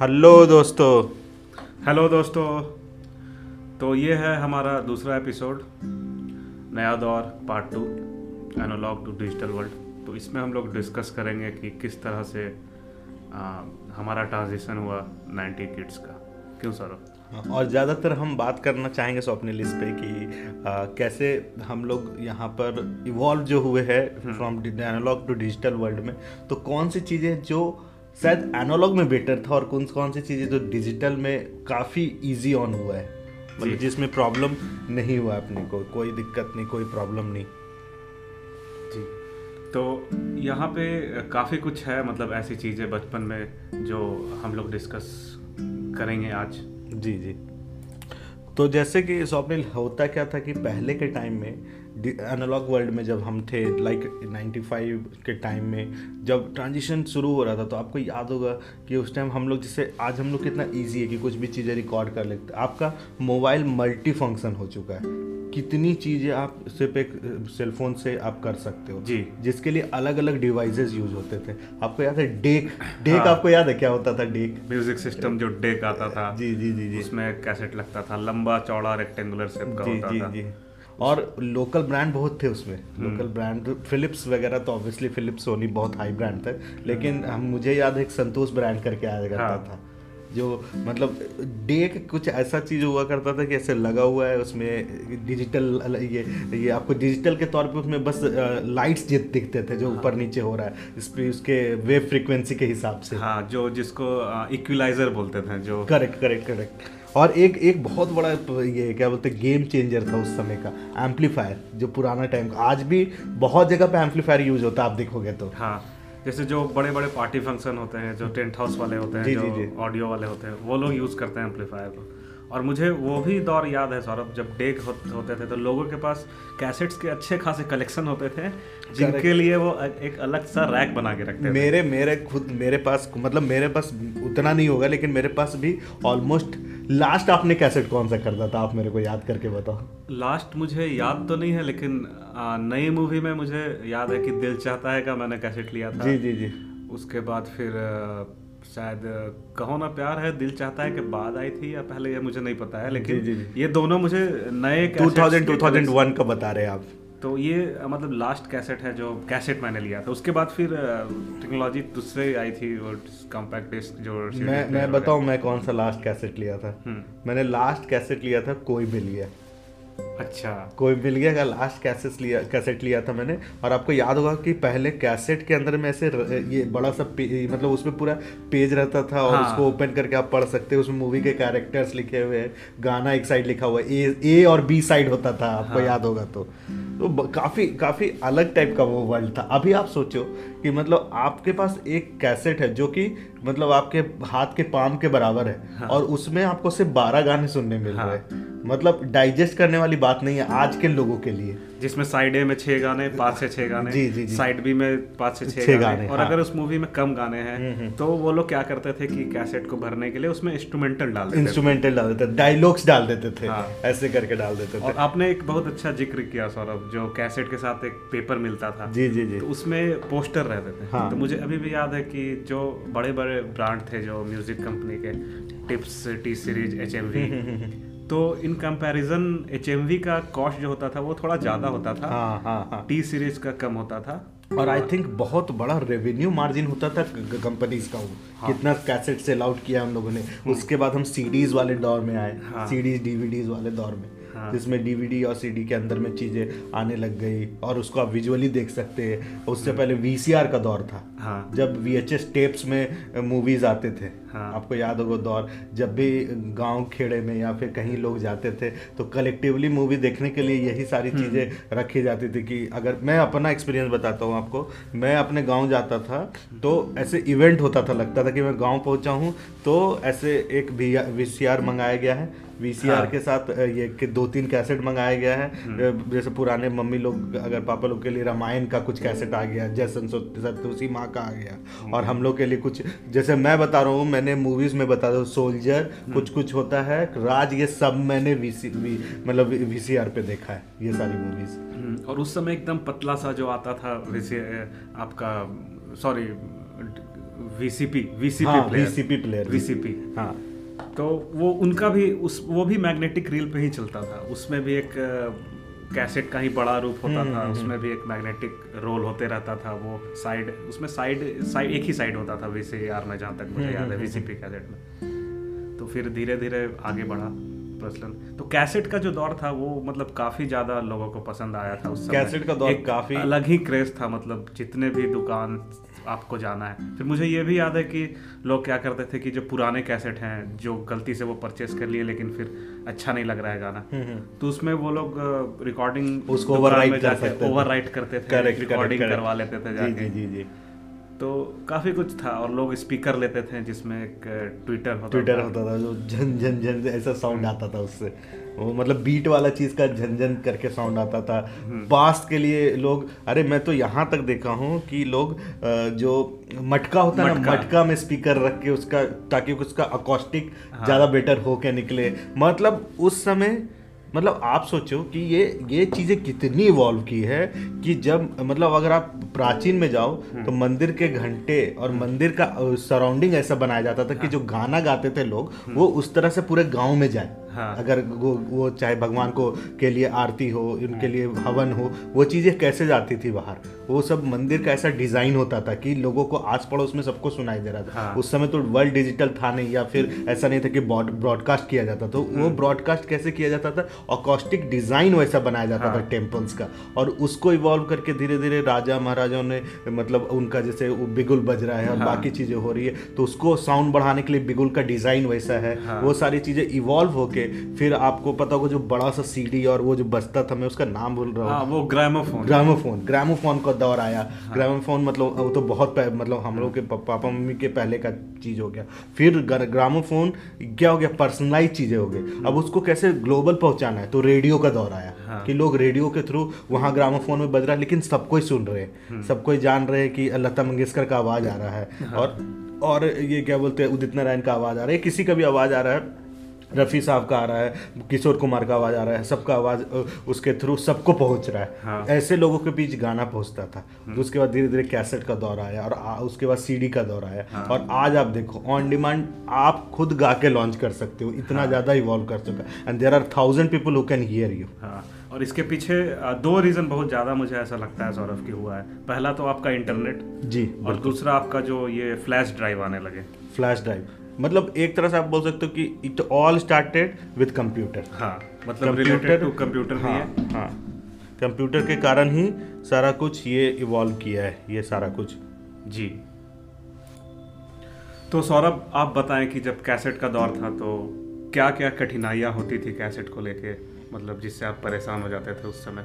Hello दोस्तों। Hello दोस्तों। तो ये है हमारा दूसरा एपिसोड नया दौर part two analogue to digital world तो इसमें हम लोग डिस्कस करेंगे कि किस तरह से आ, हमारा ट्रांजिशन हुआ 90 किड्स का। क्यों सर और ज़्यादातर हम बात करना चाहेंगे स्वप्निल लिस्ट पे कि आ, कैसे हम लोग यहाँ पर इवॉल्व जो हुए हैं from analogue to digital world में। तो कौन सी चीज़ें जो शायद एनालॉग में बेटर था और कौन कौन सी चीज़ें जो डिजिटल में काफ़ी ईजी ऑन हुआ है। मतलब जिसमें प्रॉब्लम नहीं हुआ अपने को कोई दिक्कत नहीं कोई प्रॉब्लम नहीं। जी। तो यहाँ पे काफ़ी कुछ है मतलब ऐसी चीज़ें बचपन में जो हम लोग डिस्कस करेंगे आज। जी जी। तो जैसे कि स्वप्निल, होता क्या था कि पहले के टाइम में एनालॉग वर्ल्ड में जब हम थे लाइक like 95 के टाइम में, जब ट्रांजिशन शुरू हो रहा था तो आपको याद होगा कि उस टाइम हम लोग जैसे, आज हम लोग कितना इजी है कि कुछ भी चीज़ें रिकॉर्ड कर लेते। आपका मोबाइल मल्टी फ़ंक्शन हो चुका है। कितनी चीज़ें आप सिर्फ़ एक सेलफोन से आप कर सकते हो। जी। जिसके लिए अलग अलग डिवाइसेस यूज़ होते थे। आपको याद है डेक डेक हाँ। आपको याद है क्या होता था डेक म्यूज़िक सिस्टम जो डेक आता था जी जी जी जी। उसमें कैसेट लगता था लंबा चौड़ा रेक्टेंगुलर शेप का होता जी था। जी। और लोकल ब्रांड बहुत थे उसमें। लोकल ब्रांड फिलिप्स वगैरह तो ऑब्वियसली फिलिप्स सोनी बहुत हाई ब्रांड थे लेकिन हम मुझे याद है एक संतोष ब्रांड करके आया करता हाँ। था। जो मतलब डेक कुछ ऐसा चीज़ हुआ करता था कि ऐसे लगा हुआ है उसमें डिजिटल ये ये आपको डिजिटल के तौर पे उसमें बस लाइट्स जित दिखते थे जो ऊपर नीचे हो रहा है इस पे उसके वेव फ्रीक्वेंसी के हिसाब से। हाँ जो जिसको इक्विलाइजर बोलते थे जो करेक्ट करेक्ट करेक्ट और एक एक बहुत बड़ा ये क्या बोलते गेम चेंजर था उस समय का एम्पलीफायर जो पुराना टाइम का। आज भी बहुत जगह पे एम्पलीफायर यूज़ होता है आप देखोगे तो। हाँ। जैसे जो बड़े बड़े पार्टी फ़ंक्शन होते हैं जो टेंट हाउस वाले होते हैं जी। ऑडियो वाले होते हैं वो लोग यूज़ करते हैं एम्पलीफायर को और मुझे वो भी दौर याद है सौरभ जब डेक हो, होते थे तो लोगों के पास कैसेट्स के अच्छे खासे कलेक्शन होते थे जिनके लिए वो एक अलग सा रैक बना के रखते मेरे थे। मेरे मेरे खुद मेरे पास मतलब मेरे पास उतना नहीं होगा लेकिन मेरे पास भी ऑलमोस्ट लास्ट आपने कैसेट कौन सा करता था? आप मेरे को याद करके बताओ। लास्ट मुझे याद तो नहीं है लेकिन नई मूवी में मुझे याद है कि दिल चाहता है का मैंने कैसेट लिया था। जी जी जी। उसके बाद फिर शायद कहो ना प्यार है दिल चाहता है कि बाद आई थी या पहले ये मुझे नहीं पता है लेकिन जी, जी, ये दोनों मुझे नए 2000 cassettes के 2001 का बता रहे हैं आप। तो ये मतलब लास्ट कैसेट है जो कैसेट मैंने लिया था। उसके बाद फिर टेक्नोलॉजी दूसरे आई थी वो कॉम्पैक्ट डिस्क जो मैं मैं। बताऊँ मैं कौन सा लास्ट कैसेट लिया था। हम्म, मैंने लास्ट कैसेट लिया था कोई भी गया अच्छा। कोई मिल गया का लास्ट कैसेट लिया कैसेट लिया था मैंने और आपको याद होगा कि पहले कैसेट के अंदर में ऐसे ये बड़ा सा मतलब उसमें पूरा पेज रहता था और हाँ। उसको ओपन करके आप पढ़ सकते हो। उसमें मूवी के कैरेक्टर्स लिखे हुए हैं गाना एक साइड लिखा हुआ है ए ए और बी साइड होता था आपको हाँ। याद होगा तो। तो काफ़ी काफ़ी अलग टाइप का वो वर्ल्ड था। अभी आप सोचो कि मतलब आपके पास एक कैसेट है जो कि मतलब आपके हाथ के पाम के बराबर है और उसमें आपको सिर्फ़ बारह गाने सुनने मिल रहे हैं। मतलब डाइजेस्ट करने वाली बात नहीं है आज के लोगों के लिए। जिसमें साइड ए में छह गाने पाँच से छह गाने जी, जी, जी। साइड बी में पाँच से छह गाने, गाने, और हाँ। अगर उस मूवी में कम गाने हैं तो वो लोग क्या करते थे कि कैसेट को भरने के लिए उसमें इंस्ट्रूमेंटल डाल देते थे। इंस्ट्रूमेंटल डाल देते डायलॉग्स डाल देते थे हाँ। ऐसे करके डाल देते थे। और आपने एक बहुत अच्छा ज़िक्र किया सौरभ जो कैसेट के साथ एक पेपर मिलता था। जी जी जी। तो उसमें पोस्टर रहते थे। हाँ। तो मुझे अभी भी याद है कि जो बड़े बड़े ब्रांड थे जो म्यूज़िक कंपनी के टिप्स टी सीरीज़ एच तो इन कंपैरिजन एच का कॉस्ट जो होता था वो थोड़ा ज़्यादा होता था। हाँ हाँ हाँ। टी सीरीज़ का कम होता था। और आई थिंक बहुत बड़ा रेवेन्यू मार्जिन होता था कंपनीज़ का वो। हाँ। कितना कैसेट सेल आउट किया हम लोगों ने। उसके बाद हम सीडीज वाले दौर में आए। हाँ। सीडीज डीवीडीज वाले दौर में। हाँ। जिसमें डीवीडी और सीडी के अंदर में चीज़ें आने लग गई और उसको आप विजुअली देख सकते हैं। उससे पहले वीसीआर का दौर था। हाँ। जब वीएचएस टेप्स में मूवीज़ आते थे। हाँ। आपको याद होगा दौर जब भी गाँव खेड़े में या फिर कहीं लोग जाते थे तो कलेक्टिवली मूवी देखने के लिए यही सारी चीज़ें रखी जाती थी कि अगर मैं अपना एक्सपीरियंस बताता हूँ आपको मैं अपने गाँव जाता था तो ऐसे इवेंट होता था लगता था कि मैं गाँव पहुँचा हूँ तो ऐसे एक वी सी मंगाया गया है। वीसीआर हाँ। के साथ ये कि दो तीन कैसेट मंगाया गया है। जैसे पुराने मम्मी लोग अगर पापा लोग के लिए रामायण का कुछ कैसेट आ गया जैसन सतुसी माँ का आ गया और हम लोग के लिए कुछ जैसे मैं बता रहा हूँ मैंने मूवीज़ में बता हूँ सोल्जर कुछ कुछ होता है राज ये सब मैंने वीसी वी, मतलब वीसीआर पे देखा है ये सारी मूवीज़ हम्म, और उस समय एकदम पतला सा जो आता था वैसे आपका सॉरी वीसीपी वीसीपी हाँ, प्लेयर वीसीपी हाँ। तो वो उनका भी उस वो भी मैग्नेटिक रील पे ही चलता था। उसमें भी एक कैसेट का ही बड़ा रूप होता हम्म, था उसमें भी एक मैग्नेटिक रोल होते रहता था वो साइड उसमें साइड साइड एक ही साइड होता था वी आर में जहाँ तक मुझे हम्म, याद है वीसीपी कैसेट में। तो फिर धीरे धीरे आगे बढ़ा प्रचलन। तो कैसेट का जो दौर था वो मतलब काफ़ी ज़्यादा लोगों को पसंद आया था उस समय। कैसेट का दौर काफी- अलग ही क्रेज था मतलब जितने भी दुकान आपको जाना है। फिर मुझे ये भी याद है कि लोग क्या करते थे कि जो पुराने कैसेट हैं जो गलती से वो परचेस कर लिए लेकिन फिर अच्छा नहीं लग रहा है गाना। तो उसमें वो लोग रिकॉर्डिंग हम्म, उसको कर सकते करते थे रिकॉर्डिंग करवा लेते थे जाके। जी जी जी। तो काफ़ी कुछ था और लोग स्पीकर लेते थे जिसमें एक ट्विटर होता ट्विटर था। होता था जो झन झन झन ऐसा साउंड आता था उससे। वो मतलब बीट वाला चीज़ का झन झन करके साउंड आता था। बास के लिए लोग अरे मैं तो यहाँ तक देखा हूँ कि लोग जो मटका होता है ना मटका। में स्पीकर रख के उसका ताकि उसका अकॉस्टिक ज़्यादा बेटर हो के निकले। मतलब उस समय मतलब आप सोचो कि ये ये चीज़ें कितनी इवॉल्व की है कि जब मतलब अगर आप प्राचीन में जाओ तो मंदिर के घंटे और मंदिर का सराउंडिंग ऐसा बनाया जाता था कि जो गाना गाते थे लोग वो उस तरह से पूरे गाँव में जाए। हाँ। अगर वो वो चाहे भगवान को के लिए आरती हो उनके लिए हवन हो वो चीज़ें कैसे जाती थी बाहर वो सब मंदिर का ऐसा डिज़ाइन होता था कि लोगों को आस पड़ोस में सबको सुनाई दे रहा था। हाँ। उस समय तो वर्ल्ड डिजिटल था नहीं या फिर ऐसा नहीं था कि ब्रॉडकास्ट किया जाता तो वो ब्रॉडकास्ट कैसे किया जाता था? अकॉस्टिक डिज़ाइन वैसा बनाया जाता था टेम्पल्स का। और उसको इवॉल्व करके धीरे धीरे राजा महाराजाओं ने मतलब उनका जैसे बिगुल बज रहा है और बाकी चीज़ें हो रही है। तो उसको साउंड बढ़ाने के लिए बिगुल का डिज़ाइन वैसा है। वो सारी चीज़ें इवॉल्व होके फिर आपको पता होगा जो बड़ा सा सीडी और वो जो बजता था मैं उसका नाम भूल रहा हूँ। हाँ वो ग्रामोफोन ग्रामोफोन ग्रामोफोन का दौर आया। हाँ। ग्रामोफोन मतलब वो तो बहुत मतलब हम लोग के पापा मम्मी के पहले का चीज़ हो गया। फिर गर- ग्रामोफोन क्या हो गया? पर्सनलाइज चीज़ें हो गई। अब उसको कैसे ग्लोबल पहुंचाना है? तो रेडियो का दौर आया हाँ। कि लोग रेडियो के थ्रू वहाँ ग्रामोफोन में बज रहा है लेकिन सब कोई सुन रहे हैं। सब कोई जान रहे हैं कि लता मंगेशकर का आवाज़ आ रहा है। और और ये क्या बोलते हैं उदित नारायण का आवाज़ आ रहा है। किसी का भी आवाज़ आ रहा है रफ़ी साहब का आ रहा है किशोर कुमार का आवाज़ आ रहा है सबका आवाज़ उसके थ्रू सबको पहुँच रहा है। हाँ। ऐसे लोगों के बीच गाना पहुँचता था। तो उसके बाद धीरे धीरे कैसेट का दौर आया और आ, उसके बाद सीडी का दौर आया। हाँ। और आज आप देखो ऑन डिमांड आप खुद गा के लॉन्च कर सकते हो इतना हाँ। ज़्यादा इवॉल्व कर चुका है। And there are thousand people who can hear you और इसके पीछे दो रीज़न बहुत ज़्यादा मुझे ऐसा लगता है सौरभ की हुआ है। पहला तो आपका इंटरनेट जी और दूसरा आपका जो ये फ्लैश ड्राइव आने लगे। फ्लैश ड्राइव मतलब एक तरह से आप बोल सकते हो कि it all started with computer हाँ मतलब रिलेटेड टू कंप्यूटर हाँ हाँ। कंप्यूटर के कारण ही सारा कुछ ये इवॉल्व किया है ये सारा कुछ। जी। तो सौरभ आप बताएँ कि जब कैसेट का दौर था तो क्या क्या कठिनाइयाँ होती थी कैसेट को लेके? मतलब जिससे आप परेशान हो जाते थे उस समय?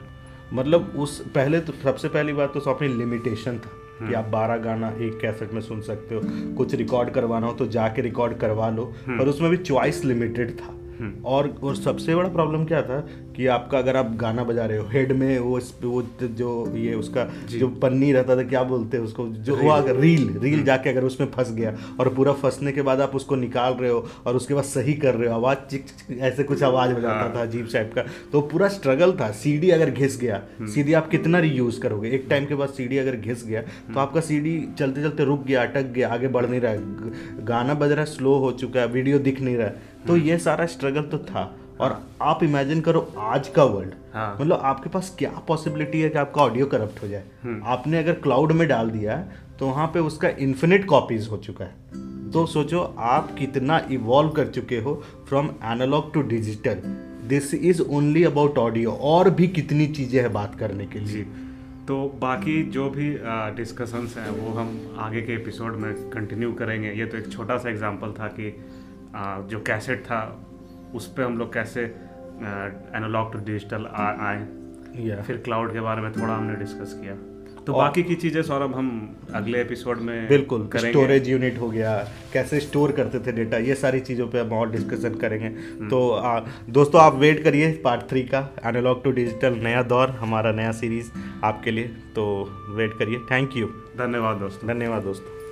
मतलब उस पहले तो सबसे पहली बात तो सॉफ्टवेयर लिमिटेशन था। कि आप 12 गाना एक कैसेट में सुन सकते हो। कुछ रिकॉर्ड करवाना हो तो जाके रिकॉर्ड करवा लो। पर उसमें भी चॉइस लिमिटेड था। और और सबसे बड़ा प्रॉब्लम क्या था? कि आपका अगर आप गाना बजा रहे हो हेड में वो वो जो ये उसका जो। पन्नी रहता था क्या बोलते हैं उसको जो वो अगर रील रील जाके अगर उसमें फंस गया और पूरा फंसने के बाद आप उसको निकाल रहे हो और उसके बाद सही कर रहे हो आवाज़ चिक चिक ऐसे कुछ आवाज़ हो। जाता था अजीब टाइप का तो पूरा स्ट्रगल था। सीडी अगर घिस गया सीडी आप कितना रीयूज करोगे? एक टाइम के बाद सीडी अगर घिस गया तो आपका सीडी चलते चलते रुक गया अटक गया आगे बढ़ नहीं रहा है। गाना बज रहा है स्लो हो चुका है वीडियो दिख नहीं रहा है। तो ये सारा स्ट्रगल तो था। और आप इमेजिन करो आज का वर्ल्ड हाँ। मतलब आपके पास क्या पॉसिबिलिटी है कि आपका ऑडियो करप्ट हो जाए? आपने अगर क्लाउड में डाल दिया है तो वहाँ पे उसका इन्फिनिट कॉपीज हो चुका है। तो सोचो आप कितना इवॉल्व कर चुके हो from analogue to digital this is only about audio और भी कितनी चीज़ें हैं बात करने के लिए। तो बाकी जो भी डिस्कशंस हैं वो हम आगे के एपिसोड में कंटिन्यू करेंगे। ये तो एक छोटा सा एग्जांपल था कि आ, जो कैसेट था उस पर हम लोग कैसे एनालॉग टू डिजिटल आए। या फिर क्लाउड के बारे में थोड़ा हमने डिस्कस किया। तो बाकी की चीज़ें सौरभ हम अगले एपिसोड में बिल्कुल स्टोरेज यूनिट हो गया कैसे स्टोर करते थे डेटा ये सारी चीज़ों पे हम और डिस्कशन करेंगे। तो आ, दोस्तों आप वेट करिए पार्ट थ्री का एनालॉग टू डिजिटल नया दौर हमारा नया सीरीज़ आपके लिए। तो वेट करिए। थैंक यू धन्यवाद दोस्तों। धन्यवाद दोस्तों।